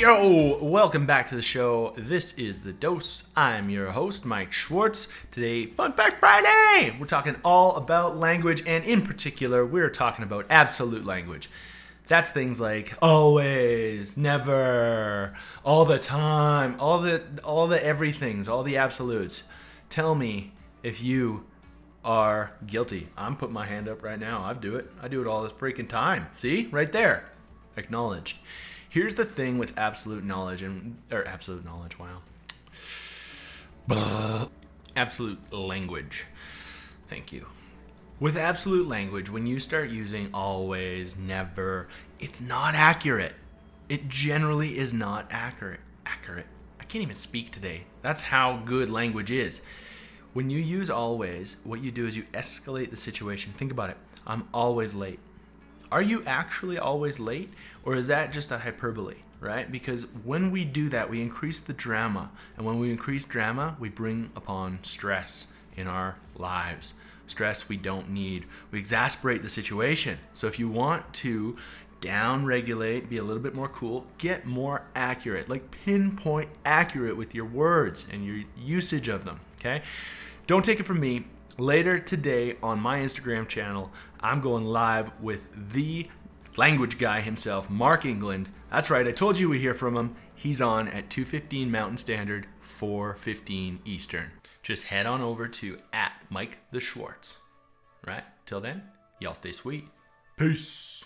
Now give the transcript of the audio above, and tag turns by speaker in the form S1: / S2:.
S1: Yo, welcome back to the show. This is The Dose. I'm your host, Mike Schwartz. Today, Fun Fact Friday! We're talking all about language, and in particular, we're talking about absolute language. That's things like always, never, all the time, all the all the everythings, all the absolutes. Tell me if you are guilty. I'm putting my hand up right now. I do it. I do it all this freaking time. See? Right there. Acknowledged. Here's the thing with absolute knowledge and or absolute knowledge, wow. absolute language. Thank you. With absolute language, when you start using always, never, it's not accurate. It generally is not accurate. Accurate. I can't even speak today. That's how good language is. When you use always, what you do is you escalate the situation. Think about it. I'm always late are you actually always late or is that just a hyperbole right? Because when we do that we increase the drama and when we increase drama we bring upon stress in our lives. Stress we don't need. We exasperate the situation. So if you want to down regulate be a little bit more cool get more accurate. Like pinpoint accurate with your words and your usage of them okay? Don't take it from me later today on my Instagram channel, I'm going live with the language guy himself, Mark England. That's right, I told you we hear from him. He's on at 2:15 Mountain Standard, 4:15 Eastern. Just head on over to at Mike the Schwartz. Right? Till then, y'all stay sweet. Peace.